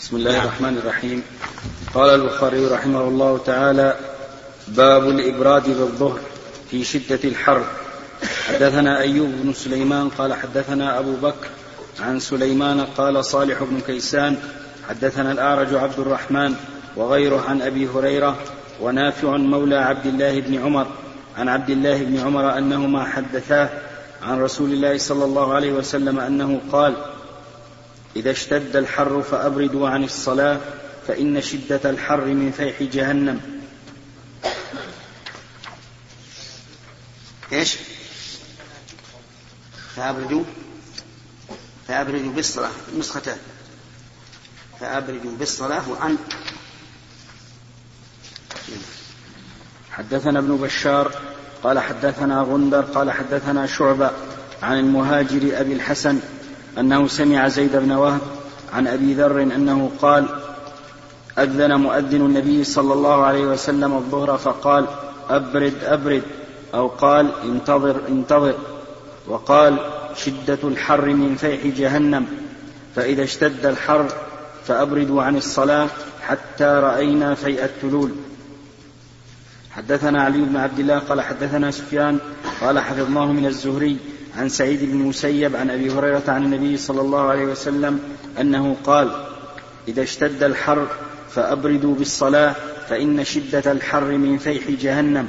بسم الله الرحمن الرحيم. قال البخاري رحمه الله تعالى باب الإبراد بالظهر في شدة الحر. حدثنا أيوب بن سليمان قال حدثنا أبو بكر عن سليمان قال صالح بن كيسان حدثنا الأعرج عبد الرحمن وغيره عن أبي هريرة ونافع مولى عبد الله بن عمر عن عبد الله بن عمر أنهما حدثاه عن رسول الله صلى الله عليه وسلم أنه قال إذا اشتد الحر فأبردوا عن الصلاة فإن شدة الحر من فيح جهنم إيش؟ فأبردوا فأبردوا بالصلاة نسختان فأبردوا بالصلاة وعن حدثنا ابن بشار قال حدثنا غندر قال حدثنا شعبة عن المهاجر أبي الحسن أنه سمع زيد بن وهب عن أبي ذر أنه قال أذن مؤذن النبي صلى الله عليه وسلم الظهر فقال أبرد أبرد أو قال انتظر انتظر. وقال شدة الحر من فيح جهنم. فإذا اشتد الحر فأبردوا عن الصلاة حتى رأينا فيء التلول. حدثنا علي بن عبد الله قال حدثنا سفيان قال حفظناه من الزهري عن سعيد بن المسيب عن أبي هريرة عن النبي صلى الله عليه وسلم أنه قال إذا اشتد الحر فأبردوا بالصلاة فإن شدة الحر من فيح جهنم.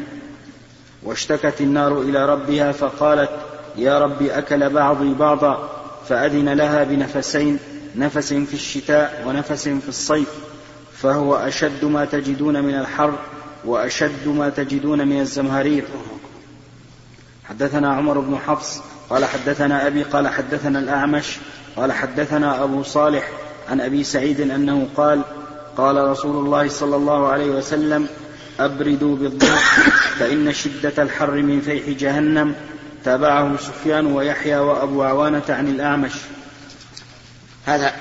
واشتكت النار إلى ربها فقالت يا رب أكل بعضي بعضا فأذن لها بنفسين نفس في الشتاء ونفس في الصيف فهو أشد ما تجدون من الحر وأشد ما تجدون من الزمهرير. حدثنا عمر بن حفص قال حدثنا أبي قال حدثنا الأعمش قال حدثنا أبو صالح عن أبي سعيد أنه قال قال رسول الله صلى الله عليه وسلم أبردوا بالظهر فإن شدة الحر من فيح جهنم تابعه سفيان ويحيى وأبو عوانة عن الأعمش. هذا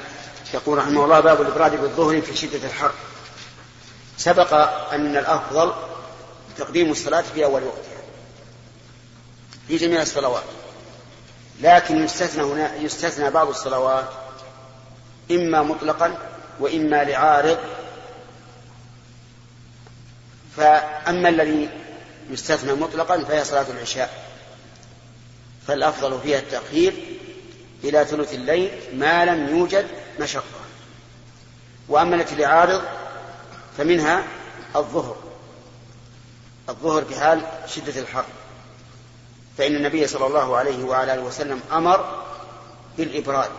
يقول رحمه الله باب الإبراد بالظهر في شدة الحر. سبق أن الأفضل تقديم الصلاة في أول وقتها في جميع الصلوات. لكن يستثنى هنا يستثنى بعض الصلوات إما مطلقا وإما لعارض. فأما الذي يستثنى مطلقا فهي صلاة العشاء. فالأفضل فيها التأخير إلى ثلث الليل ما لم يوجد مشقة. وأما التي لعارض فمنها الظهر. الظهر في حال شدة الحر. فإن النبي صلى الله عليه وعلى آله وسلم أمر بالإبراد.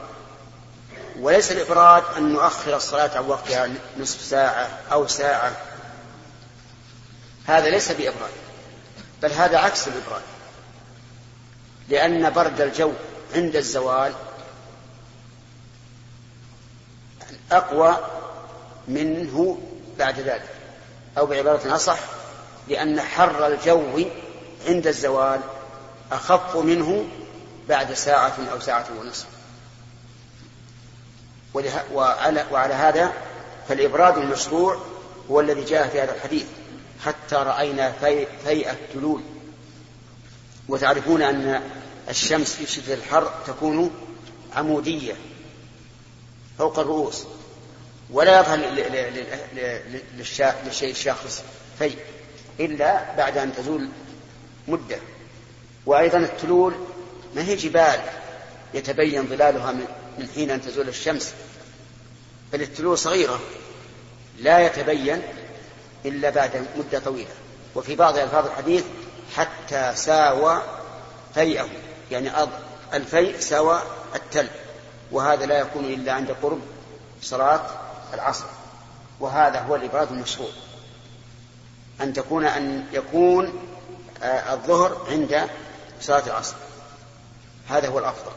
وليس الإبراد أن نؤخر الصلاة عن وقتها نصف ساعة أو ساعة. هذا ليس بإبراد بل هذا عكس الإبراد. لأن برد الجو عند الزوال أقوى منه بعد ذلك أو بعبارة أصح لأن حر الجو عند الزوال أخف منه بعد ساعة أو ساعة ونصف. وعلى, وعلى هذا فالإبراد المشروع هو الذي جاء في هذا الحديث. حتى رأينا فيء التلول وتعرفون أن الشمس في شدة الحر تكون عمودية فوق الرؤوس. ولا يظهر للشيء الشاخص في إلا بعد أن تزول مدة. وأيضا التلول ما هي جبال يتبين ظلالها من حين أن تزول الشمس بل التلول صغيرة لا يتبين إلا بعد مدة طويلة. وفي بعض ألفاظ الحديث حتى ساوى فيئه يعني الفيء ساوى التل. وهذا لا يكون إلا عند قرب صلاة العصر. وهذا هو الإبراد المشروع. أن تكون أن يكون آه، الظهر عند صلاة العصر. هذا هو الأفضل.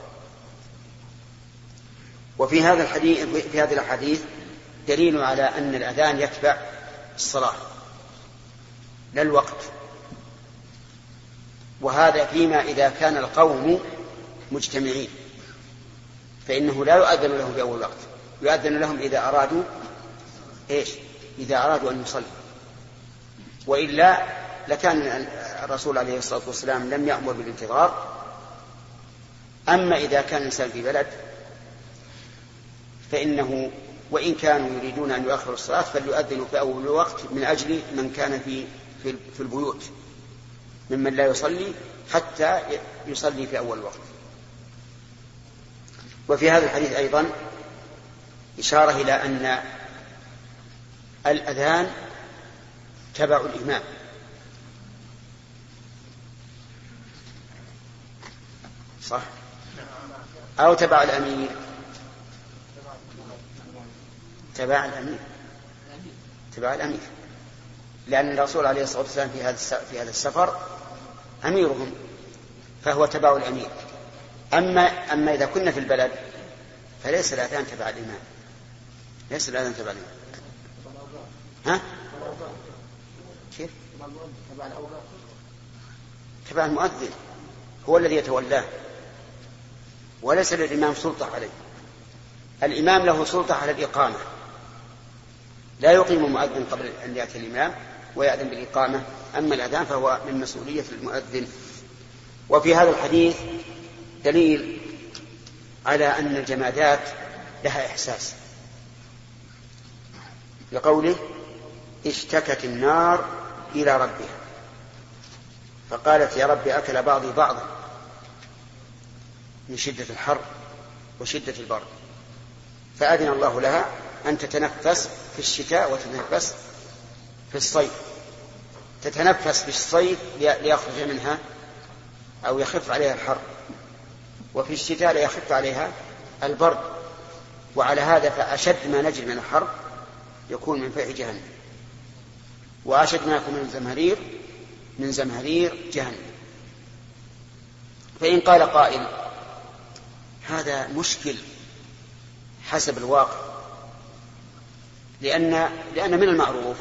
وفي هذا الحديث في هذه الأحاديث دليل على أن الأذان يتبع الصلاة. لا الوقت. وهذا فيما إذا كان القوم مجتمعين. فإنه لا يؤذن لهم في أول وقت يؤذن لهم إذا أرادوا إيش؟ إذا أرادوا أن يصلوا. وإلا لكان الرسول عليه الصلاة والسلام لم يأمر بالانتظار. أما إذا كان الإنسان في بلد فإنه وإن كانوا يريدون أن يؤخروا الصلاة فليؤذنوا في أول الوقت من أجل من كان في في البيوت ممن لا يصلي حتى يصلي في أول الوقت. وفي هذا الحديث أيضا إشارة إلى أن الأذان تبع الإمام. صح؟ أو تبع الأمير. تبع الأمير. تبع الأمير. لأن الرسول عليه الصلاة والسلام في هذا في هذا السفر أميرهم فهو تبع الأمير. أما أما إذا كنا في البلد فليس الأذان تبع الإمام. ليس الأذان تبع الإمام. ها؟ كيف؟ تبع المؤذن. هو الذي يتولاه. وليس للإمام سلطة عليه. الإمام له سلطة على الإقامة. لا يقيم مؤذن قبل أن يأتي الإمام ويأذن بالإقامة. أما الأذان فهو من مسؤولية المؤذن. وفي هذا الحديث دليل على أن الجمادات لها إحساس. لقوله اشتكت النار إلى ربها. فقالت يا رب أكل بعضي بعضا. من شدة الحر وشدة البرد. فأذن الله لها أن تتنفس في الشتاء وتتنفس في الصيف. تتنفس في الصيف ليخرج منها أو يخف عليها الحر. وفي الشتاء ليخف عليها البرد. وعلى هذا فأشد ما نجد من الحر يكون من فيح جهنم. وأشد ما يكون من زمهرير من زمهرير جهنم. فإن قال قائل هذا مشكل حسب الواقع. لأن لأن من المعروف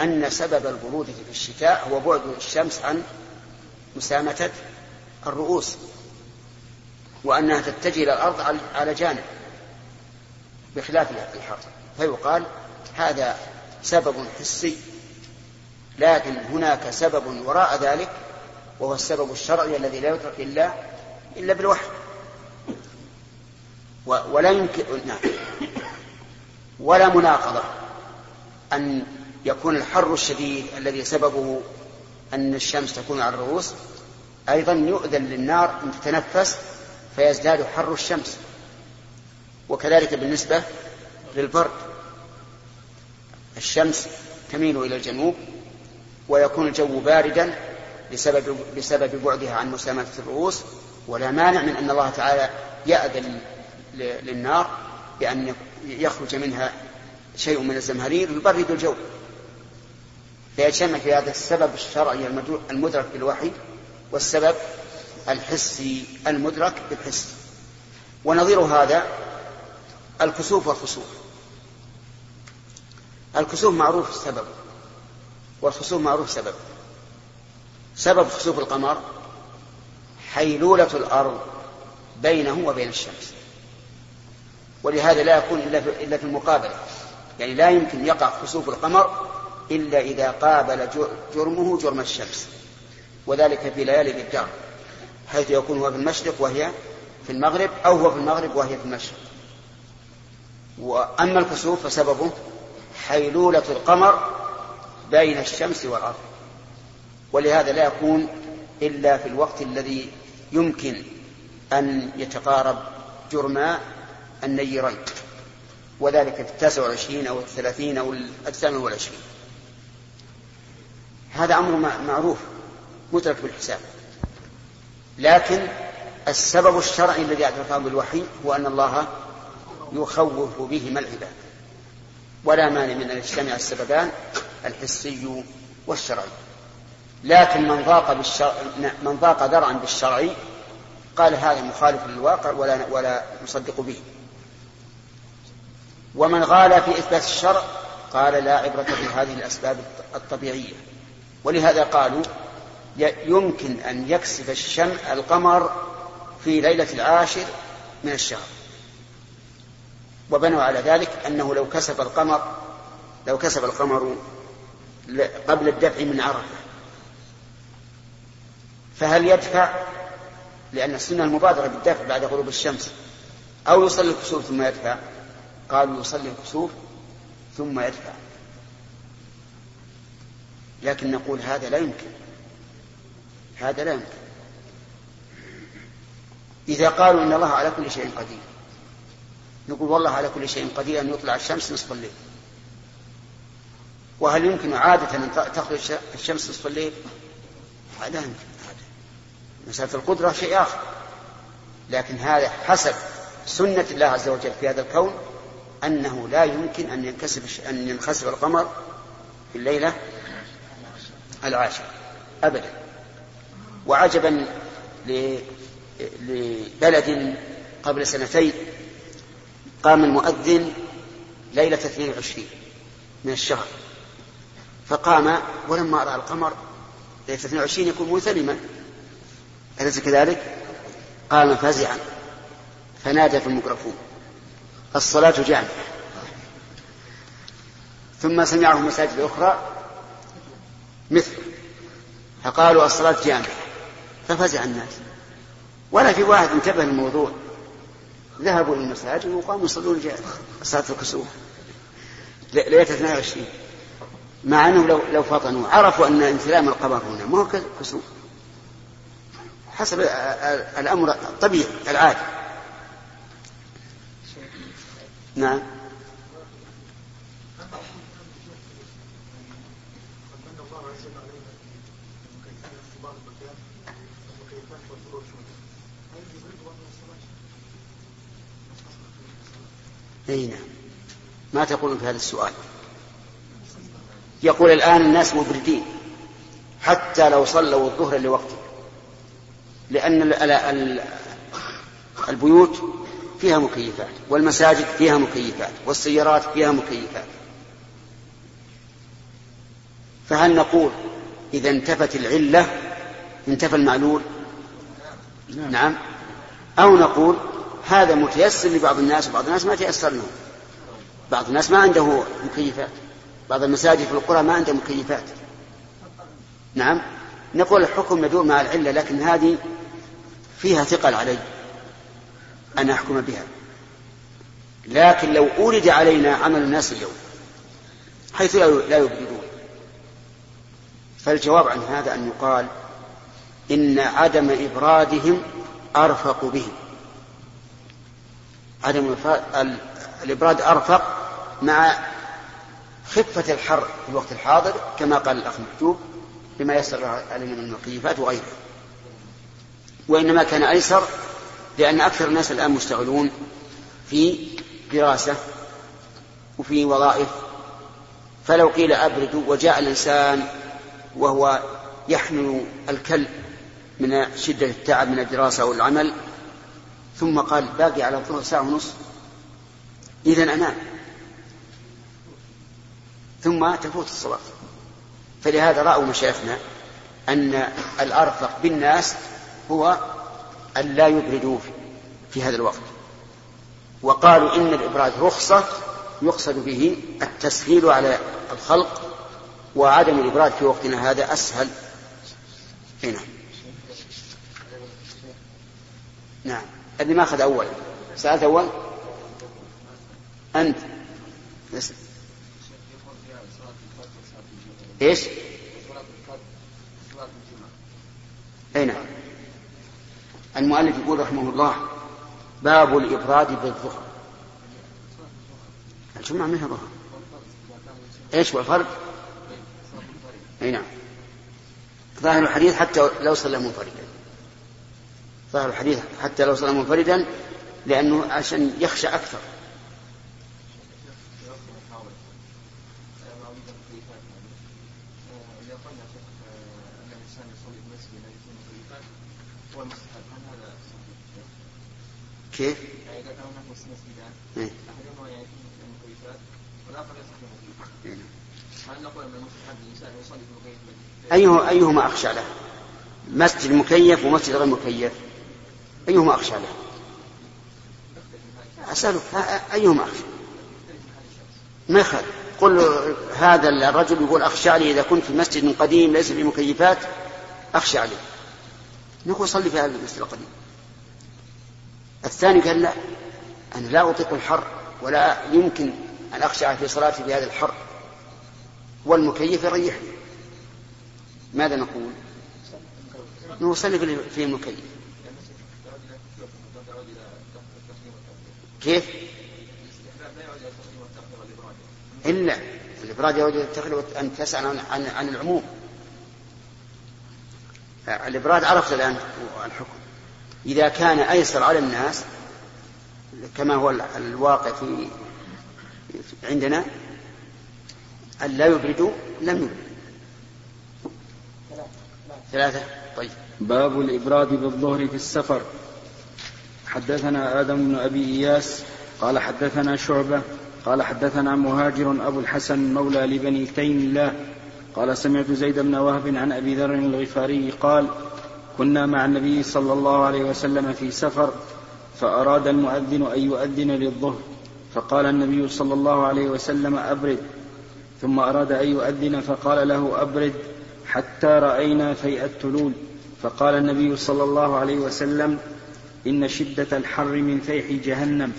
أن سبب البرودة في الشتاء هو بعد الشمس عن مسامة الرؤوس وأنها تتجه إلى الأرض على جانب بخلاف الحر فيقال هذا سبب حسي لكن هناك سبب وراء ذلك وهو السبب الشرعي الذي لا يترك إلا إلا بالوحي. ولا يمكن نعم. ولا مناقضة أن يكون الحر الشديد الذي سببه أن الشمس تكون على الرؤوس أيضا يؤذن للنار أن تتنفس فيزداد حر الشمس وكذلك بالنسبة للبرد. الشمس تميل إلى الجنوب ويكون الجو باردا بسبب بسبب بعدها عن مسامة الرؤوس ولا مانع من أن الله تعالى يأذن للنار بأن يخرج منها شيء من الزمهرير يبرد الجو. فيجتمع في هذا السبب الشرعي المدرك بالوحي والسبب الحسي المدرك بالحس. ونظير هذا الكسوف والخسوف. الكسوف معروف السبب والخسوف معروف سبب. سبب خسوف القمر حيلولة الأرض بينه وبين الشمس. ولهذا لا يكون إلا في, المقابلة. يعني لا يمكن يقع خسوف القمر إلا إذا قابل جرمه جرم الشمس. وذلك في ليالي الإبدار حيث يكون هو في المشرق وهي في المغرب أو هو في المغرب وهي في المشرق. وأما الكسوف فسببه حيلولة القمر بين الشمس والأرض. ولهذا لا يكون إلا في الوقت الذي يمكن أن يتقارب جرما النيرين وذلك في التاسع والعشرين أو الثلاثين أو الثامن والعشرين. هذا أمر معروف مدرك بالحساب. لكن السبب الشرعي الذي أعترفه بالوحي هو أن الله يخوف به ما العباد ولا مانع من أن يجتمع السببان الحسي والشرعي. لكن من ضاق بالشرع من ضاق ذرعا بالشرعي قال هذا مخالف للواقع ولا ولا نصدق به. ومن غال في إثبات الشرع قال لا عبرة بهذه الأسباب الطبيعية. ولهذا قالوا يمكن أن يكسف الشمس القمر في ليلة العاشر من الشهر. وبنوا على ذلك أنه لو كسف القمر لو كسف القمر قبل الدفع من عرفة. فهل يدفع؟ لأن السنة المبادرة بالدفع بعد غروب الشمس. أو يصلي الكسوف ثم يدفع. قالوا يصلي الكسوف ثم يدفع. لكن نقول هذا لا يمكن. هذا لا يمكن. إذا قالوا إن الله على كل شيء قدير نقول والله على كل شيء قدير أن يطلع الشمس نصف الليل. وهل يمكن عادة أن تخرج الشمس نصف الليل؟ هذا يمكن هذا مسألة القدرة شيء آخر. لكن هذا حسب سنة الله عز وجل في هذا الكون أنه لا يمكن أن ينكسف أن ينخسف القمر في الليلة العاشرة أبدا. وعجبا لبلد قبل سنتين قام المؤذن ليلة 22 من الشهر. فقام ولما رأى القمر ليلة 22 يكون مثلما أليس كذلك؟ قام فزعا. فنادى في الميكروفون. الصلاة جامعة. ثم سمعه مساجد أخرى مثل فقالوا الصلاة جامعة. ففزع الناس. ولا في واحد انتبه للموضوع. ذهبوا إلى المساجد وقاموا يصلون صلاة الكسوف. ليلة 22 مع أنهم لو, لو فطنوا. عرفوا أن انسلام القمر هنا ما هو كسوف. حسب الأمر الطبيعي العادي نعم. أي نعم. ما تقولون في هذا السؤال؟ يقول الآن الناس مبردين. حتى لو صلوا الظهر لوقته لأن البيوت فيها مكيفات والمساجد فيها مكيفات والسيارات فيها مكيفات. فهل نقول إذا انتفت العلة انتفى المعلول؟ نعم. أو نقول هذا متيسر لبعض الناس وبعض الناس ما تيسر له. بعض الناس ما عنده مكيفات. بعض المساجد في القرى ما عنده مكيفات. نعم. نقول الحكم يدور مع العلة لكن هذه فيها ثقل علي. أن أحكم بها. لكن لو أورد علينا عمل الناس اليوم حيث لا يبردون فالجواب عن هذا أن يقال إن عدم إبرادهم أرفق بهم. عدم الإبراد أرفق مع خفة الحر في الوقت الحاضر كما قال الأخ مكتوب بما يسر علينا من المكيفات وغيره. وإنما كان أيسر لأن أكثر الناس الآن مشتغلون في دراسة وفي وظائف. فلو قيل أبردوا وجاء الإنسان وهو يحمل الكل من شدة التعب من الدراسة والعمل ثم قال باقي على الظهر ساعة ونصف إذا أنام ثم تفوت الصلاة. فلهذا رأوا مشايخنا أن الأرفق بالناس هو أن لا يبردوا في هذا الوقت. وقالوا إن الإبراد رخصة يقصد به التسهيل على الخلق وعدم الإبراد في وقتنا هذا أسهل. هنا نعم. اللي ما أخذ أول. سألت أول؟ أنت. إيش؟ أي نعم. المؤلف يقول رحمه الله باب الإبراد بالظهر الجمعة منها ظهر إيش والفرق؟ أي نعم. ظاهر الحديث حتى لو صلى منفردا ظاهر الحديث حتى لو صلى منفردا لأنه عشان يخشى أكثر. كيف؟ يعني إذا كان هناك مسجدان. أحدهما المكيفات والآخر مكيفات هل نقول أن المستحب يصلي في أيه أيهما أخشى له؟ مسجد مكيف ومسجد غير مكيف أيهما أخشى له؟ أسألك أيهما أخشى؟ ما يخالف قل هذا الرجل يقول أخشى علي إذا كنت في مسجد قديم ليس فيه مكيفات أخشى عليه نقول صلي في هذا المسجد القديم. الثاني قال لا أنا لا أطيق الحر ولا يمكن أن أخشع في صلاتي بهذا الحر. والمكيف يريحني ماذا نقول؟ نصلي في المكيف. كيف؟ إلا الإفراد يعود إلى أن تسأل عن, عن العموم. الإبراد عرفت الآن الحكم. إذا كان أيسر على الناس كما هو الواقع في عندنا أن لا يبردوا لم يبردوا ثلاثة. طيب. باب الإبراد بالظهر في السفر. حدثنا آدم بن أبي إياس قال حدثنا شعبة قال حدثنا مهاجر أبو الحسن مولى لبني تيم الله قال سمعت زيد بن وهب عن أبي ذر الغفاري قال كنا مع النبي صلى الله عليه وسلم في سفر فأراد المؤذن أن يؤذن للظهر فقال النبي صلى الله عليه وسلم أبرد ثم أراد أن يؤذن فقال له أبرد حتى رأينا فيء التلول فقال النبي صلى الله عليه وسلم إن شدة الحر من فيح جهنم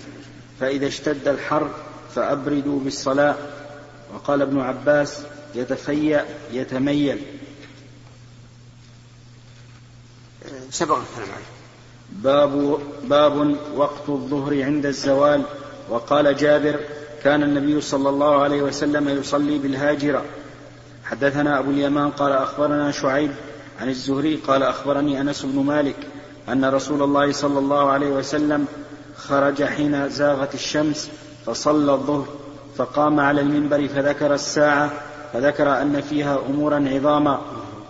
فإذا اشتد الحر فأبردوا بالصلاة. وقال ابن عباس يتفيأ يتميل. سبق الكلام عليه. باب باب وقت الظهر عند الزوال. وقال جابر كان النبي صلى الله عليه وسلم يصلي بالهاجرة. حدثنا أبو اليمان قال أخبرنا شعيب عن الزهري قال أخبرني أنس بن مالك أن رسول الله صلى الله عليه وسلم خرج حين زاغت الشمس فصلى الظهر فقام على المنبر فذكر الساعة فذكر أن فيها أمورا عظاما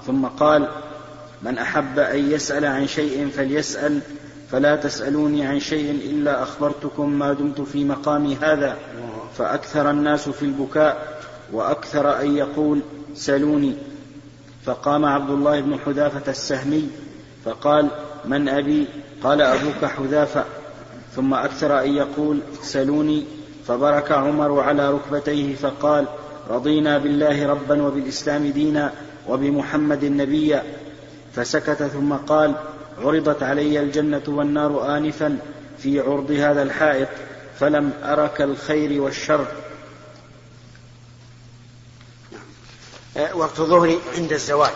ثم قال من أحب أن يسأل عن شيء فليسأل فلا تسألوني عن شيء إلا أخبرتكم ما دمت في مقامي هذا فأكثر الناس في البكاء وأكثر أن يقول سلوني فقام عبد الله بن حذافة السهمي فقال من أبي؟ قال أبوك حذافة ثم أكثر أن يقول سلوني فبرك عمر على ركبتيه فقال رضينا بالله ربا وبالإسلام دينا وبمحمد نبيا فسكت ثم قال عرضت علي الجنة والنار آنفا في عرض هذا الحائط فلم أرك الخير والشر. وقت الظهر عند الزوال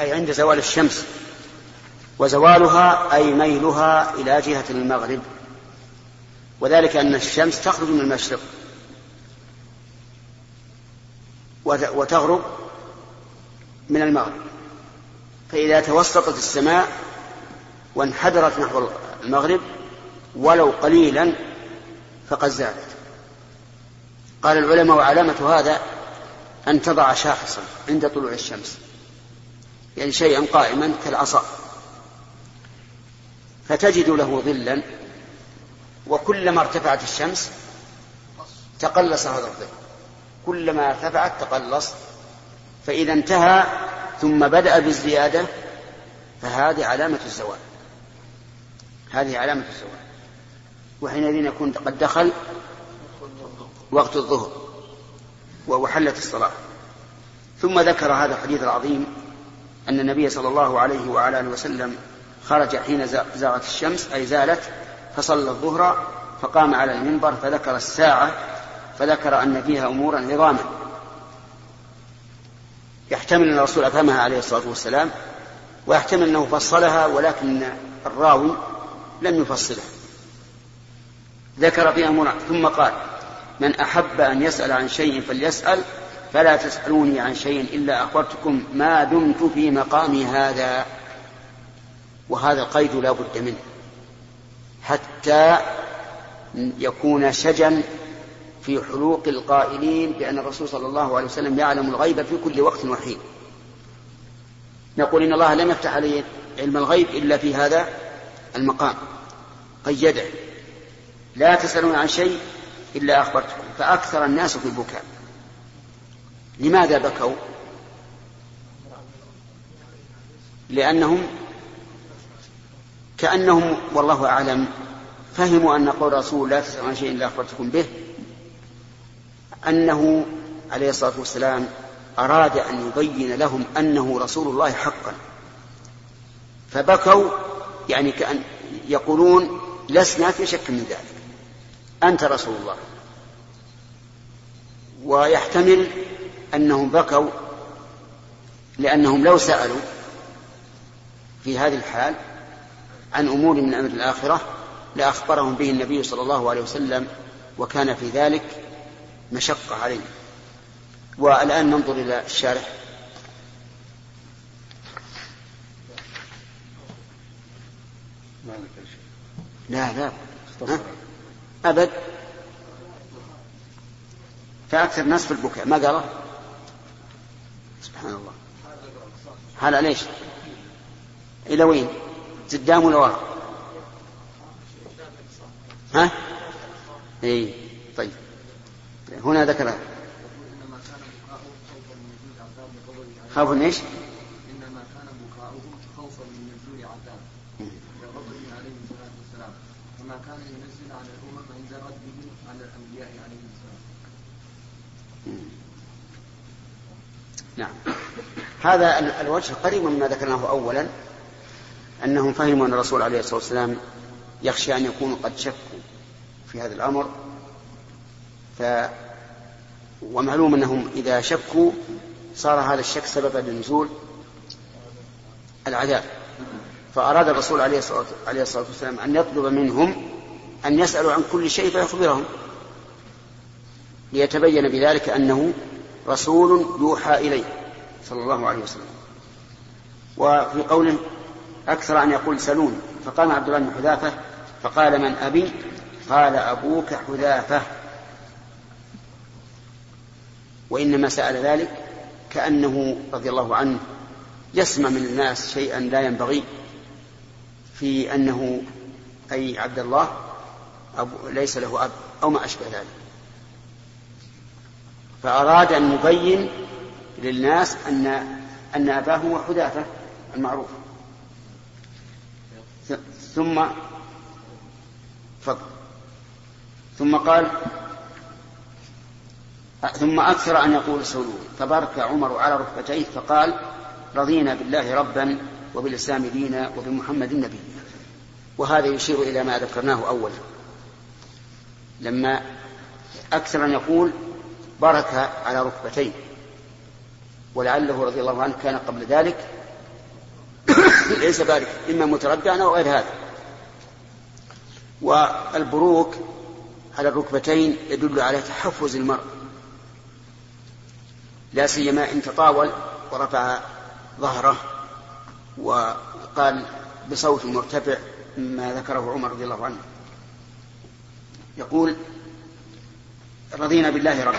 أي عند زوال الشمس وزوالها أي ميلها إلى جهة المغرب. وذلك أن الشمس تخرج من المشرق. وتغرب من المغرب. فإذا توسطت السماء وانحدرت نحو المغرب ولو قليلا فقد زادت. قال العلماء وعلامة هذا أن تضع شاخصا عند طلوع الشمس. يعني شيئا قائما كالعصا. فتجد له ظلا وكلما ارتفعت الشمس تقلص هذا الظل. كلما ارتفعت تقلص. فإذا انتهى ثم بدأ بالزيادة فهذه علامة الزوال. هذه علامة الزوال. وحينئذ يكون قد دخل وقت الظهر وحلت الصلاة. ثم ذكر هذا الحديث العظيم أن النبي صلى الله عليه وعلى آله وسلم خرج حين زاغت الشمس أي زالت فصلى الظهر فقام على المنبر فذكر الساعة فذكر أن فيها أمورا عظاما. يحتمل أن الرسول أفهمها عليه الصلاة والسلام ويحتمل أنه فصلها ولكن الراوي لم يفصلها ذكر فيها أمورا. ثم قال من أحب أن يسأل عن شيء فليسأل فلا تسألوني عن شيء إلا أخبرتكم ما دمت في مقامي هذا. وهذا القيد لا بد منه. حتى يكون شجا في حلوق القائلين بأن الرسول صلى الله عليه وسلم يعلم الغيب في كل وقت وحين. نقول إن الله لم يفتح عليه علم الغيب إلا في هذا المقام. قيده لا تسألون عن شيء إلا أخبرتكم. فأكثر الناس في البكاء. لماذا بكوا؟ لأنهم كأنهم والله أعلم فهموا أن قول رسول لا تسألوا عن شيء إلا أخبرتكم به أنه عليه الصلاة والسلام أراد أن يبين لهم أنه رسول الله حقا. فبكوا يعني كأن يقولون لسنا في شك من ذلك. أنت رسول الله. ويحتمل أنهم بكوا لأنهم لو سألوا في هذه الحال عن أمور من أمر الآخرة لأخبرهم به النبي صلى الله عليه وسلم وكان في ذلك مشقة عليه والآن ننظر إلى الشارح. لا لا. أبد. فأكثر الناس في البكاء. ما قاله سبحان الله. هذا ليش؟ إلى وين؟ قدام ولا ورا؟ ها؟ طيب هنا ذكر خوف من إيش؟ إنما كان بكاؤهم خوفا من نزول عذاب لغضبه عليه الصلاة والسلام وما كان ينزل على الأمم انزلت به على الأنبياء عليهم السلام. نعم هذا الوجه قريب مما ذكرناه اولا أنهم فهموا أن الرسول عليه الصلاة والسلام يخشى أن يكونوا قد شكوا في هذا الأمر ف ومعلوم أنهم إذا شكوا صار هذا الشك سببا لنزول العذاب. فأراد الرسول عليه الصلاة, عليه الصلاة والسلام أن يطلب منهم أن يسألوا عن كل شيء فيخبرهم. ليتبين بذلك أنه رسول يوحى إليه صلى الله عليه وسلم. وفي قوله أكثر أن يقول سلون فقام عبد الله بن حذافة فقال من أبي؟ قال أبوك حذافة. وإنما سأل ذلك كأنه رضي الله عنه يسمع من الناس شيئا لا ينبغي في أنه أي عبد الله أبو ليس له أب أو ما أشبه ذلك. فأراد أن يبين للناس أن أن أباه هو حذافة المعروف. ثم فضل. ثم قال ثم أكثر أن يقول سولون فبارك عمر على ركبتيه فقال رضينا بالله ربا وبالإسلام دينا وبمحمد نبيا وهذا يشير إلى ما ذكرناه أولا لما أكثر أن يقول برك على ركبتيه. ولعله رضي الله عنه كان قبل ذلك ليس بارك إما متردعا أو غير هذا. والبروك على الركبتين يدل على تحفز المرء. لا سيما إن تطاول ورفع ظهره وقال بصوت مرتفع ما ذكره عمر رضي الله عنه. يقول رضينا بالله ربا.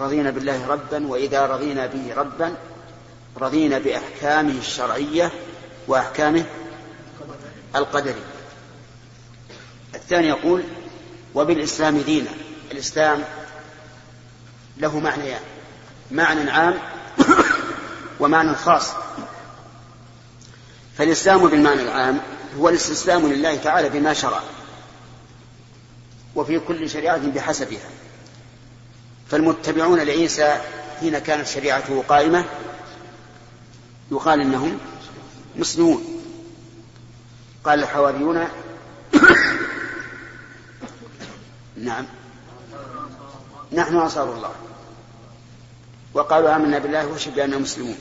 رضينا بالله ربا وإذا رضينا به ربا رضينا بأحكامه الشرعية وأحكامه القدرية. الثاني يقول وبالإسلام دينا. الإسلام له معنيان معنى عام ومعنى خاص. فالإسلام بالمعنى العام هو الاستسلام لله تعالى بما شرع وفي كل شريعة بحسبها. فالمتبعون لعيسى حين كانت شريعته قائمة يقال إنهم مسلمون. قال الحواريون نعم. نحن أنصار الله. وقالوا آمنا بالله واشهد بأننا مسلمون؟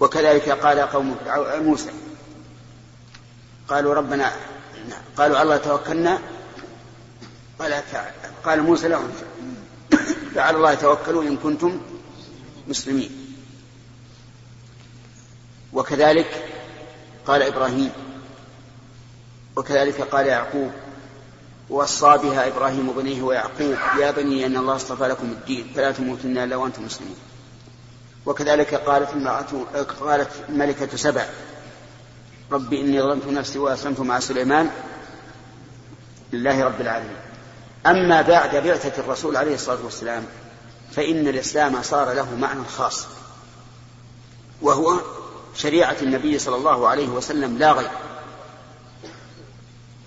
وكذلك قال قوم موسى. قالوا ربنا قالوا على الله توكلنا قال قال موسى لهم فعلى الله توكلوا إن كنتم مسلمين. وكذلك قال إبراهيم وكذلك قال يعقوب ووصى بها إبراهيم بنيه ويعقوب يا بني أن الله اصطفى لكم الدين فلا تموتن إلا وأنتم مسلمون. وكذلك قالت قالت ملكة سبع رب إني ظلمت نفسي وأسلمت مع سليمان لله رب العالمين. أما بعد بعثة الرسول عليه الصلاة والسلام فإن الإسلام صار له معنى خاص وهو شريعة النبي صلى الله عليه وسلم لا غير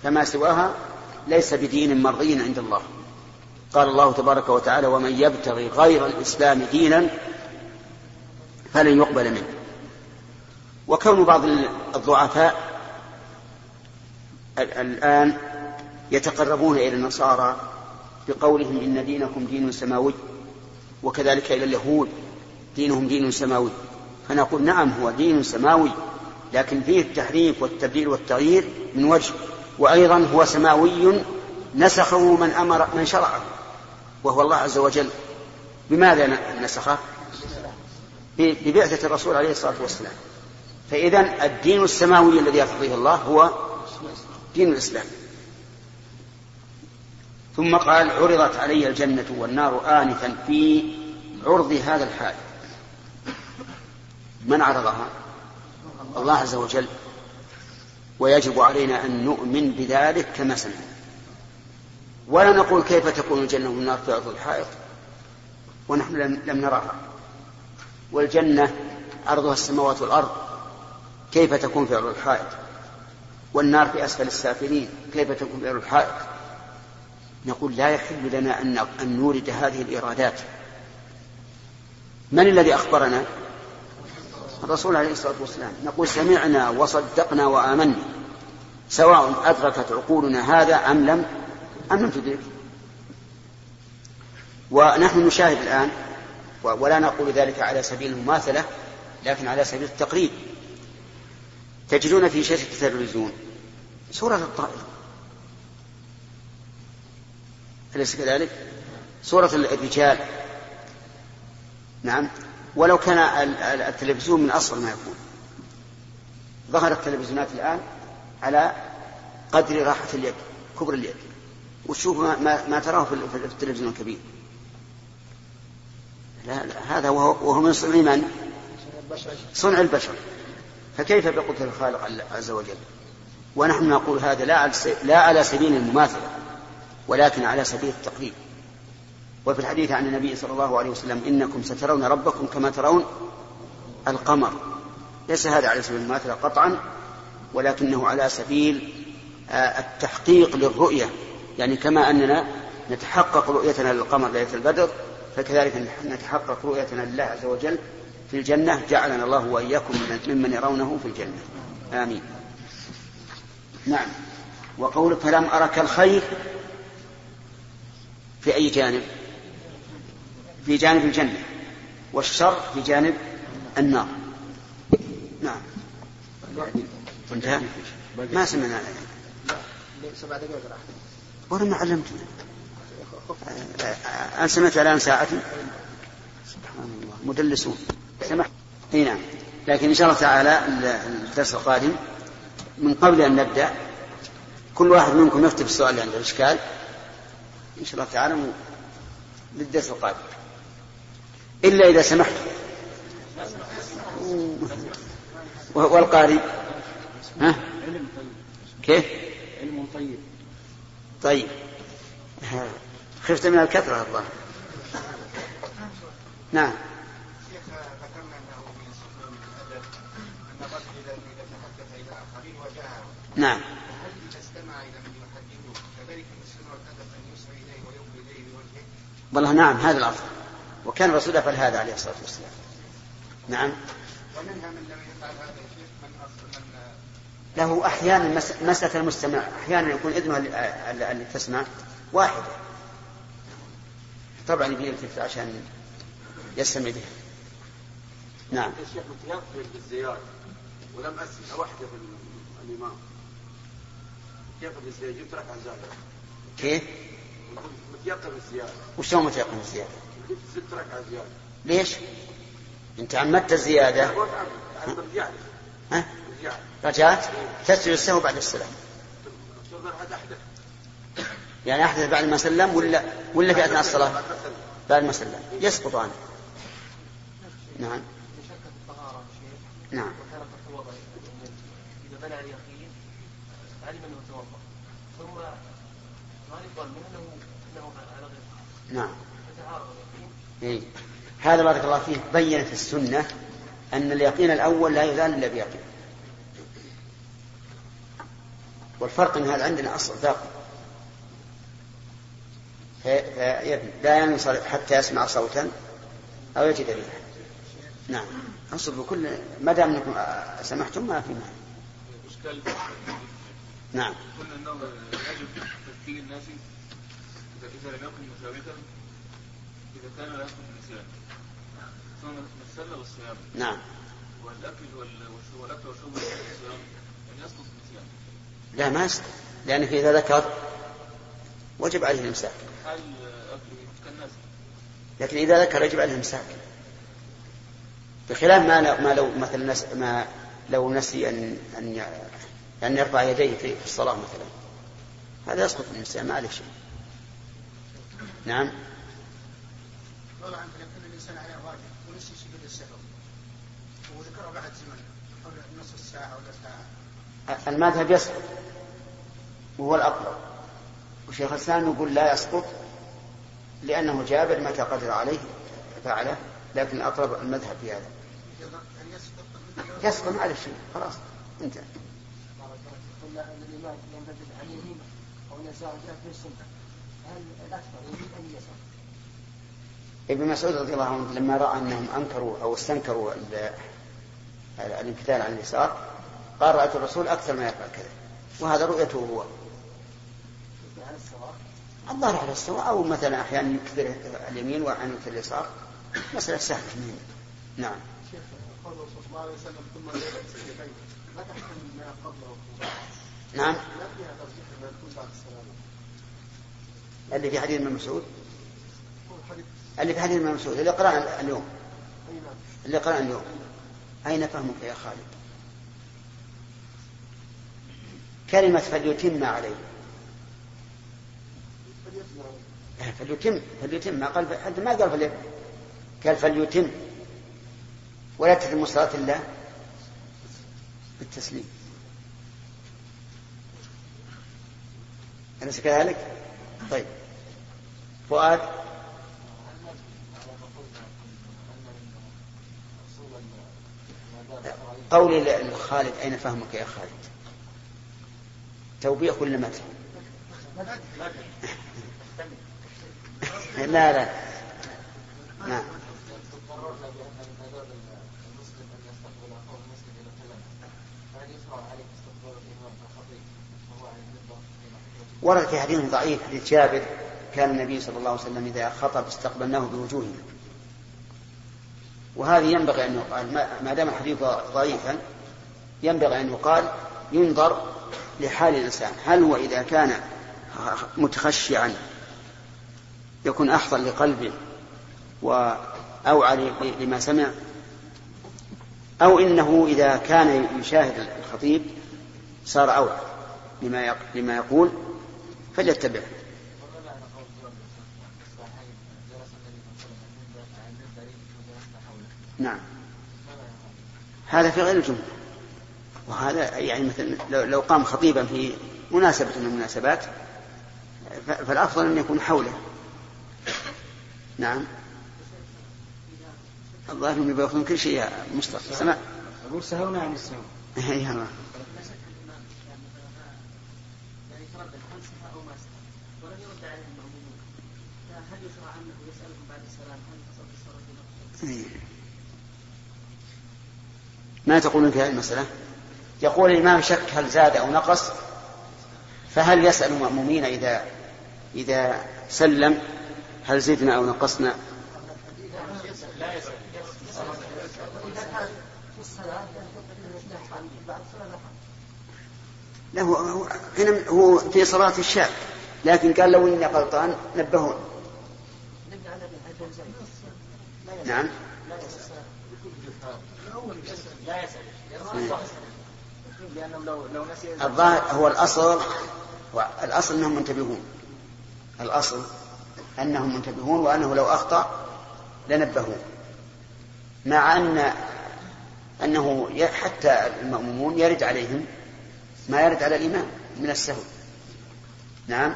فما سواها ليس بدين مرضي عند الله. قال الله تبارك وتعالى ومن يبتغي غير الإسلام دينا فلن يقبل منه. وكون بعض الضعفاء الآن يتقربون إلى النصارى بقولهم إن دينكم دين سماوي وكذلك إلى اليهود دينهم دين سماوي. فنقول نعم هو دين سماوي لكن فيه التحريف والتبديل والتغيير من وجه. وأيضا هو سماوي نسخه من أمر من شرعه وهو الله عز وجل. بماذا نسخه؟ ببعثة الرسول عليه الصلاة والسلام. فإذا الدين السماوي الذي يرتضيه الله هو دين الإسلام. ثم قال عرضت علي الجنة والنار آنفا في عرض هذا الحال. من عرضها؟ الله عز وجل. ويجب علينا أن نؤمن بذلك كما سمعنا ولا نقول كيف تكون الجنة والنار في عرض الحائط ونحن لم نراها. والجنة عرضها السماوات والأرض كيف تكون في عرض الحائط؟ والنار في أسفل السافلين كيف تكون في عرض الحائط؟ نقول لا يحل لنا أن نورد هذه الإرادات من الذي أخبرنا؟ الرسول عليه الصلاة والسلام نقول سمعنا وصدقنا وآمنا سواء أدركت عقولنا هذا أم لم أم لم تدرك. ونحن نشاهد الآن ولا نقول ذلك على سبيل المماثلة لكن على سبيل التقريب. تجدون في شاشة التلفزيون سورة الطائر. أليس كذلك؟ سورة الرجال. نعم. ولو كان التلفزيون من أصغر ما يكون. ظهرت التلفزيونات الآن على قدر راحة اليد كبر اليد. وتشوف ما, ما, ما تراه في التلفزيون الكبير. لا, لا هذا وهو, وهو من صنع من؟ صنع البشر. فكيف بقدرة الخالق عز وجل؟ ونحن نقول هذا لا على, لا على سبيل المماثلة ولكن على سبيل التقريب. وفي الحديث عن النبي صلى الله عليه وسلم إنكم سترون ربكم كما ترون القمر. ليس هذا على سبيل المماثلة قطعا ولكنه على سبيل آه، التحقيق للرؤية. يعني كما أننا نتحقق رؤيتنا للقمر ليلة البدر فكذلك نتحقق رؤيتنا لله عز وجل في الجنة جعلنا الله وإياكم ممن يرونه في الجنة. آمين. نعم. وقولك فلم أرك الخير في أي جانب؟ في جانب الجنة والشر في جانب النار. نعم. انتهى. ما سمعنا. سبع دقائق راح ما علمتنا. أنا سمعت الآن ساعة؟ سبحان الله. مدلسون. سمح إي نعم. لكن إن شاء الله تعالى الدرس القادم من قبل أن نبدأ كل واحد منكم يكتب السؤال اللي عنده اشكال إن شاء الله تعالى للدرس القادم. إلا إذا سمحت. والقارئ؟ ها؟ كيف؟ علم طيب. طيب خفت من الكثرة الله. نعم. نعم. إذا؟ والله نعم هذا الأفضل وكان الرسول يفعل هذا عليه الصلاة والسلام. نعم. ومنها من لم يفعل هذا الشيخ من من له أحيانا مسألة المستمع أحيانا يكون إذنه اللي تسمع واحدة. طبعا يبي يلتفت عشان يستمع بها. نعم. الشيخ متيقن بالزيارة ولم أسمع واحدة في الإمام. متيقن بالزيادة جبت ركعة زيادة كيف؟ متيقن بالزيادة وش هو متيقن بالزيادة؟ ست ركعة زيادة ليش؟ أنت عمدت الزيادة. ها؟ رجعت؟ تسجد السهو بعد السلام. يعني أحدث بعد ما سلم ولا ولا في أثناء الصلاة؟ بعد ما سلم. يسقط عنه نعم نعم اليقين علم ثم ما يقال منه أنه على غير نعم. هذا بارك الله فيه بينت السنة أن اليقين الأول لا يزال إلا بيقين. والفرق أن هذا عندنا أصل باقي لا ينصرف حتى يسمع صوتا أو يجد ريحا. نعم. أصل بكل ما دام أنكم سمحتم ما في معنى نعم. قلنا انه يجب تفكير الناس إذا لم يكن مساويا إذا كان ثم السله والصيام نعم. والأكل والشرب والأكل والشرب والصيام ان يسقط النسيان لا ما يسقط. لأنك إذا ذكر وجب عليه الإمساك. حال لكن إذا ذكر يجب عليه الإمساك. بخلاف ما ما لو مثلا نس ما لو نسي أن أن أن يرفع يديه في الصلاة مثلا. هذا يسقط الإنسان ما عليه شيء. نعم. والله عنك يكون الانسان عليه واجب ونسي سجود السهو وذكره بعد زمن حول نصف ساعة ولا ساعة. المذهب يسقط وهو الأقرب. وشيخ الإسلام يقول لا يسقط لأنه جابر متى قدر عليه فعله لكن الأقرب المذهب في هذا. يسقط؟ يسقط ما عليه شيء خلاص انتهى قلنا ان الامام ينبذل عن يمينه أو يسار جاء في السنة. هل الأكثر يمين ام يسار؟ ابن مسعود رضي الله عنه لما رأى أنهم أنكروا أو استنكروا ال- الامتثال عن اليسار قال رأيت الرسول أكثر ما يفعل كذا. وهذا رؤيته هو. الظاهر على السواء أو مثلا أحيانا يكثر اليمين واحيانا يكثر اليسار. مسألة سهلة مهم. نعم. شيخ قول الرسول صلى الله عليه وسلم ثم لا تحكم ما قبله نعم. لا فيها ترجيح ما يكون بعد السلام. اللي في حديث ابن مسعود. اللي في حديث ابن مسعود اللي قرانا اليوم. اللي قرانا اليوم. أين فهمك يا خالد؟ كلمة فليتم عليه. إيه، فليتم فليتم. ما قال حتى ما قال فليتم قال فليتم. ولا تتم صلاة الله بالتسليم. أليس كذلك؟ طيب. فؤاد؟ قولي لخالد أين فهمك يا خالد؟ توبيخ ولا مدح؟ لا لا نعم ورد في حديث ضعيف حديث جابر كان النبي صلى الله عليه وسلم إذا خطب استقبلناه بوجوهنا وهذه ينبغي أن يقال ما- دام الحديث ضعيفا ينبغي أن يقال ينظر لحال الإنسان. هل هو إذا كان متخشعا يكون أحضر لقلبه وأوعى لما سمع؟ أو إنه إذا كان يشاهد الخطيب صار أوعى لما يقول فليتبعه وما معنى قول جابر الصحيحين جلس النبي صلى الله عليه وسلم على المنبر وجلسنا حوله نعم. هذا؟ في غير الجملة. وهذا يعني مثلا لو, لو قام خطيبا في مناسبة من المناسبات فالأفضل أن يكون حوله. نعم. الظاهر انهم يبغى ياخذون كل شيء يا مصطفى. سمع. أقول سهونا عن السهو يا الله. هل يشرع انه يسالهم بعد السلام هل؟ ما تقولون في هذه المسألة؟ يقول الإمام شك هل زاد أو نقص فهل يسأل المأمومين إذا إذا سلم هل زدنا أو نقصنا؟ لا هو هنا هو في صلاة الشاك لكن قال لو إني غلطان نبهون. نعم. لا يسأل لأنه لو لو نسي الظاهر هو الأصل الأصل أنهم منتبهون. الأصل أنهم منتبهون وأنه لو أخطأ لنبهوه. مع أن أنه حتى المأمومون يرد عليهم ما يرد على الإمام من السهو. نعم؟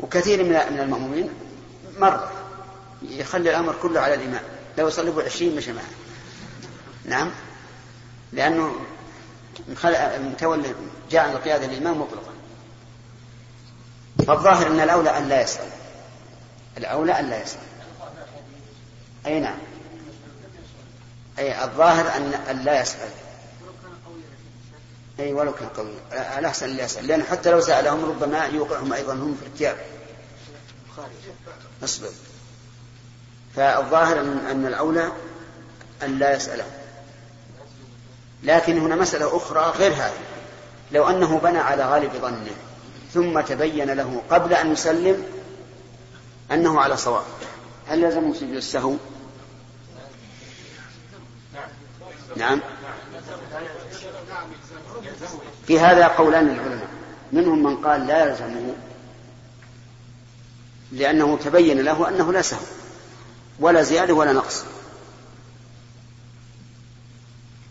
وكثير من من المأمومين مرة يخلي الأمر كله على الإمام. لو يصلي عشرين مشى معه نعم؟ لأنه متولي جاء عن القيادة الإمام مطلقا. فالظاهر أن الأولى أن لا يسأل. الأولى أن لا يسأل. أي نعم. أي الظاهر أن لا يسأل. أي ولو كان قوي. الأحسن اللي يسأل. لأن حتى لو سألهم ربما يوقعهم أيضا هم في ارتياب أصبر. فالظاهر أن الأولى أن لا يسأله. لكن هنا مسألة أخرى غير هذه. لو أنه بنى على غالب ظنه ثم تبين له قبل أن يسلم أنه على صواب. هل يلزمه سجود السهو؟ نعم. في هذا قولان للعلماء منهم من قال لا يلزمه لأنه تبين له أنه لا سهو ولا زيادة ولا نقص.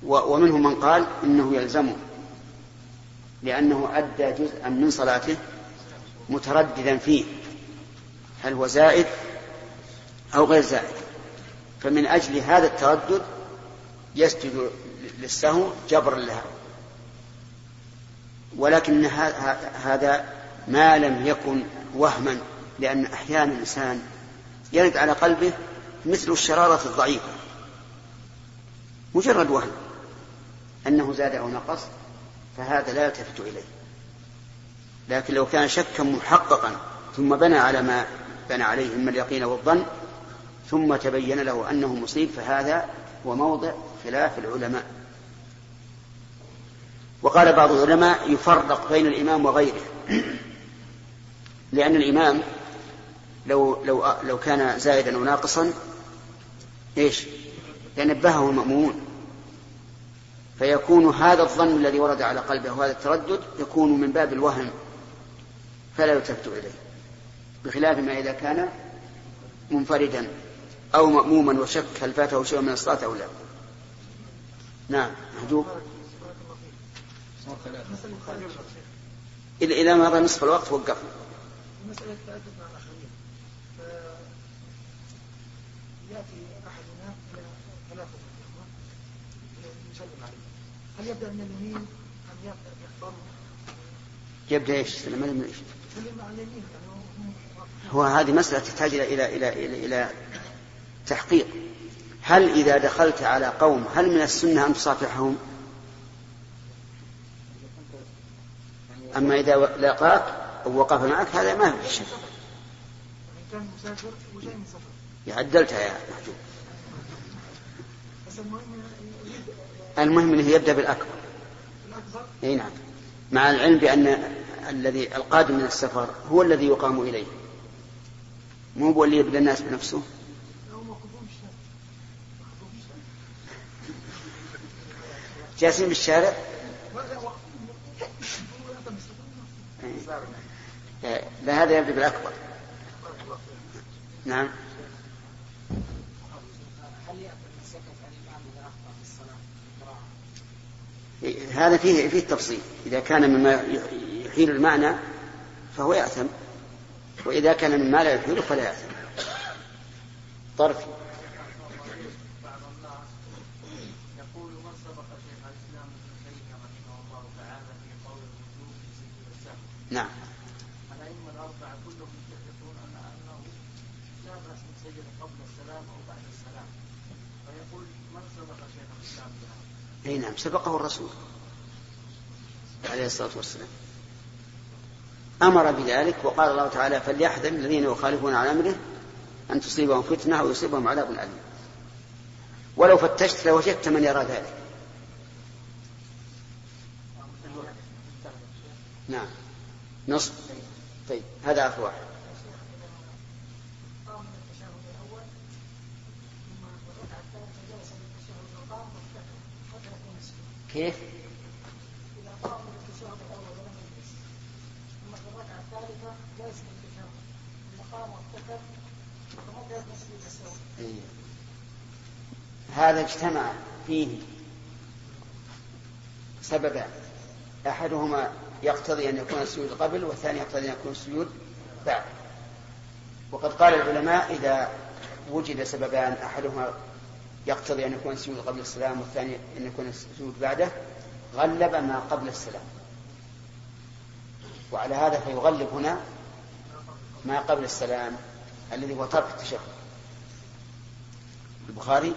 ومنهم من قال إنه يلزمه لأنه أدى جزءا من صلاته مترددا فيه هل هو زائد أو غير زائد. فمن أجل هذا التردد يسجد للسهو جبرا لها. ولكن هذا ما لم يكن وهما لأن أحيانا الإنسان يرد على قلبه مثل الشرارة الضعيفة مجرد وهم. أنه زاد أو نقص فهذا لا يلتفت إليه. لكن لو كان شكا محققا ثم بنى على ما بنى عليه من اليقين والظن ثم تبين له أنه مصيب فهذا هو موضع خلاف العلماء. وقال بعض العلماء يفرق بين الإمام وغيره. لأن الإمام لو لو لو كان زائدا أو ناقصا إيش؟ لنبهه المأمون فيكون هذا الظن الذي ورد على قلبه وهذا التردد يكون من باب الوهم فلا يلتفت إليه بخلاف ما إذا كان منفردا أو مأموما وشك هل فاته شيء من الصلاة أو لا. نعم محجوب إلى إلى مضى نصف الوقت وقفنا مسألة التأدب مع الآخرين يأتي أحدنا إلى ثلاثة الإخوة يسلم عليه هل يبدأ من اليمين؟ أم يختار يبدأ إيش؟ سلم من إيش؟ يسلم على اليمين؟ يعني هو هذه مسألة تحتاج إلى إلى إلى إلى, إلى تحقيق. هل إذا دخلت على قوم هل من السنة أن تصافحهم؟ أما إذا لاقاك أو وقف معك هذا ما في شيء كان مسافر وجاي من سفر. عدلتها يا محجوب. المهم يبدأ بالأكبر. الأكبر أي نعم. مع العلم بأن الذي القادم من السفر هو الذي يقام إليه. مو هو اللي يبدأ الناس بنفسه؟ جالسين بالشارع. لا هذا يبدأ بالأكبر. نعم هل يأكل السكت عن الإمام إذا أخطأ في الصلاة قراءة؟ إيه، هذا فيه فيه تفصيل. إذا كان مما يحيل المعنى فهو يأثم وإذا كان مما لا يحيله فلا يأثم. طرف. بعض الناس يقول من سبق شيخ الاسلام ابن تيميه رحمه الله تعالى في قول الوجوب في سجود السهو نعم الائمه الاربعه كلهم يتفقون ان انه لا باس من سجد قبل السلام أو بعد السلام فيقول من سبق شيخ الاسلام أي نعم سبقه الرسول عليه الصلاة والسلام. أمر بذلك وقال الله تعالى فليحذر الذين يخالفون عن أمره أن تصيبهم فتنة أو يصيبهم عذاب أليم. ولو فتشت لوجدت من يرى ذلك. نعم. نصف طيب هذا آخر واحد قام من التشهد الأول ثم الركعة الثالثة جلس للتشهد وقام وافتتح فترك النسك كيف؟ إذا قام من التشهد الأول ولم يجلس ثم في الركعة الثالثة جلس للتشهد ثم قام وافتتح فمضى مسجد السهو إيه. هذا اجتمع فيه سببان أحدهما يقتضي أن يكون السجود قبل والثاني يقتضي أن يكون السجود بعد وقد قال العلماء إذا وجد سببان أحدهما يقتضي أن يكون السجود قبل السلام والثاني أن يكون السجود بعده غلب ما قبل السلام. وعلى هذا فيغلب هنا ما قبل السلام الذي هو ترك التشهد. البخاري؟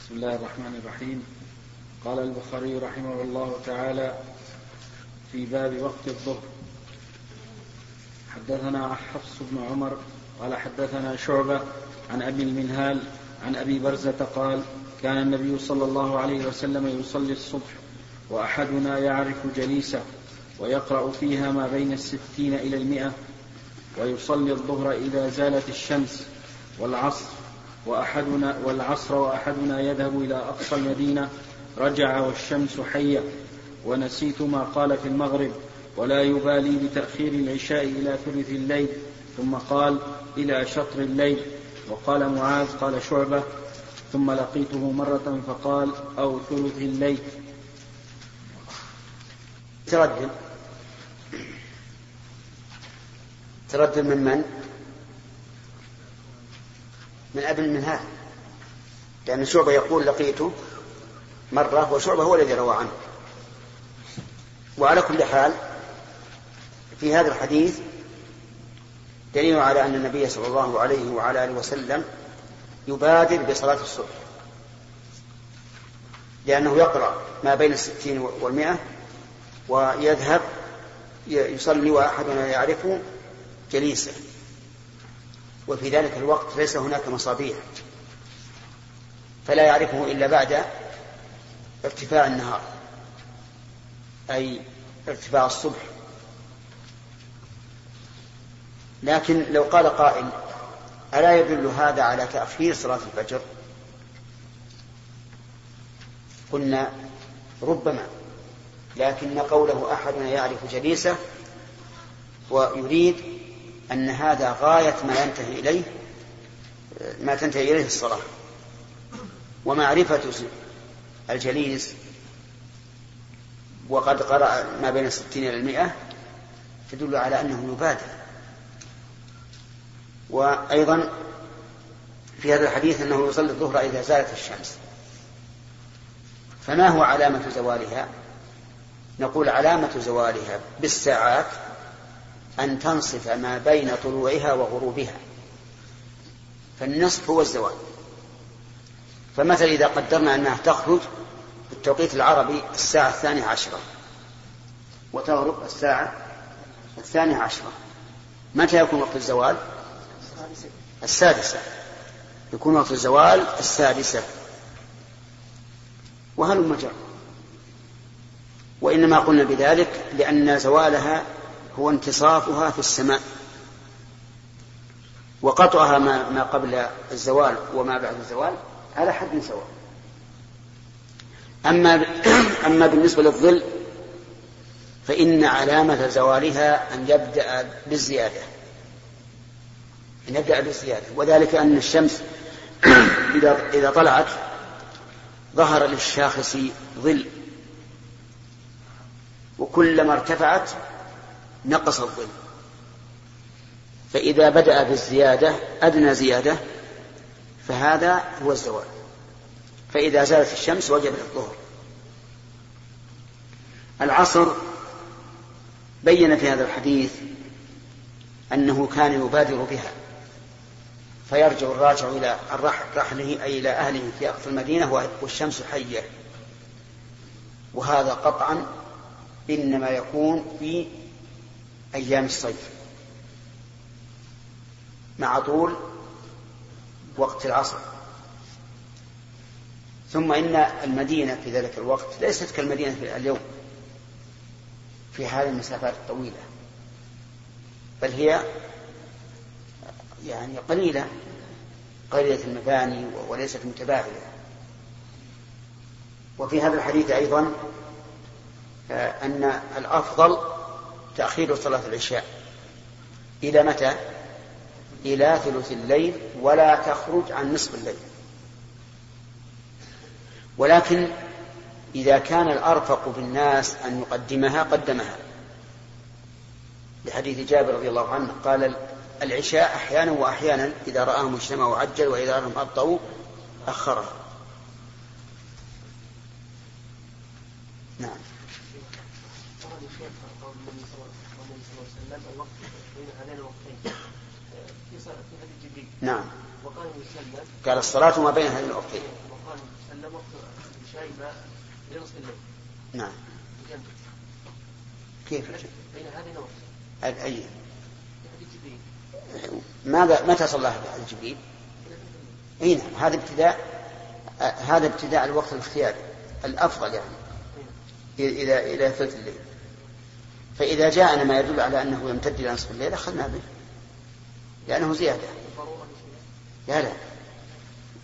بسم الله الرحمن الرحيم. قال البخاري رحمه الله تعالى في باب وقت الظهر. حدثنا حفص بن عمر قال حدثنا شعبة عن أبي المنهال عن أبي برزة قال كان النبي صلى الله عليه وسلم يصلي الصبح وأحدنا يعرف جليسه ويقرأ فيها ما بين الستين إلى المئة ويصلي الظهر إذا زالت الشمس والعصر وأحدنا والعصر وأحدنا يذهب إلى أقصى المدينة رجع والشمس حية ونسيت ما قال في المغرب ولا يبالي بتأخير العشاء إلى ثلث الليل. ثم قال إلى شطر الليل. وقال معاذ قال شعبة ثم لقيته مرة فقال أو ثلث الليل. تردد. تردد من من؟ من أبي المنهال لأن شعبة يقول لقيته مرة وشعبة هو الذي روى عنه. وعلى كل حال في هذا الحديث دليل على أن النبي صلى الله عليه وعلى آله وسلم يبادر بصلاة الصبح. لأنه يقرأ ما بين الستين والمئة ويذهب يصلي وأحدنا يعرفه جليسا وفي ذلك الوقت ليس هناك مصابيح فلا يعرفه إلا بعد ارتفاع النهار أي ارتفاع الصبح. لكن لو قال قائل ألا يدل هذا على تأخير صلاة الفجر؟ قلنا ربما لكن قوله أحدنا يعرف جليسه ويريد أن هذا غاية ما ينتهي إليه ما تنتهي إليه الصلاة. ومعرفة الجليس وقد قرأ ما بين الستين إلى المئة تدل على أنه يبادر وأيضا في هذا الحديث أنه يصلي الظهر إذا زالت الشمس. فما هو علامة زوالها؟ نقول علامة زوالها بالساعات أن تنصف ما بين طلوعها وغروبها. فالنصف هو الزوال. فمثلا إذا قدرنا أنها تخرج في التوقيت العربي الساعة الثانية عشرة. وتغرب الساعة الثانية عشرة. متى يكون وقت الزوال؟ السادسة. يكون وقت الزوال السادسة. وهل مجر وإنما قلنا بذلك لأن زوالها هو انتصافها في السماء. وقطعها ما, ما قبل الزوال وما بعد الزوال. على حد سواء. أما أما بالنسبة للظل فإن علامة زوالها أن يبدأ بالزيادة. أن يبدأ بالزيادة. وذلك أن الشمس إذا إذا طلعت ظهر للشاخص ظل. وكلما ارتفعت نقص الظل. فإذا بدأ بالزيادة أدنى زيادة فهذا هو الزوال فإذا زالت الشمس وجب الظهر العصر بين في هذا الحديث أنه كان يبادر بها فيرجع الراجع إلى رحله أي إلى أهله في أقصى المدينة والشمس حية. وهذا قطعا إنما يكون في أيام الصيف. مع طول وقت العصر. ثم إن المدينة في ذلك الوقت ليست كالمدينة في اليوم في هذه المسافات الطويلة بل هي يعني قليلة قليلة المباني وليست متباعدة. وفي هذا الحديث أيضا آه، أن الأفضل تأخير صلاة العشاء. إلى متى؟ إلى ثلث الليل ولا تخرج عن نصف الليل. ولكن إذا كان الأرفق بالناس أن يقدمها قدمها. لحديث جابر رضي الله عنه قال العشاء أحيانا وأحيانا إذا رآهم اجتمعوا عجل وإذا رآهم أبطأوا أخرها. نعم. نعم. قال الصلاة ما بين هذين الوقتين وقال وسلم وقت العشاء إلى إلى نصف الليل. نعم. كيف؟ بين هذين وقت أي ماذا متى صلاها بعد جبريل؟ أي نعم. هذا ابتداء هذا ابتداء الوقت الاختياري الأفضل يعني. إلى إلى ثلث الليل. فإذا جاءنا ما يدل على أنه يمتد إلى نصف الليل أخذنا به. لأنه زيادة. لا لا.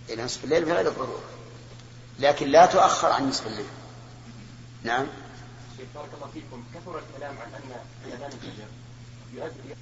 إلى نصف الليل بغير الضروره لكن لا تؤخر عن نصف الليل. نعم. شيخ بارك الله فيكم. كثر الكلام عن أن اذان الفجر يؤدي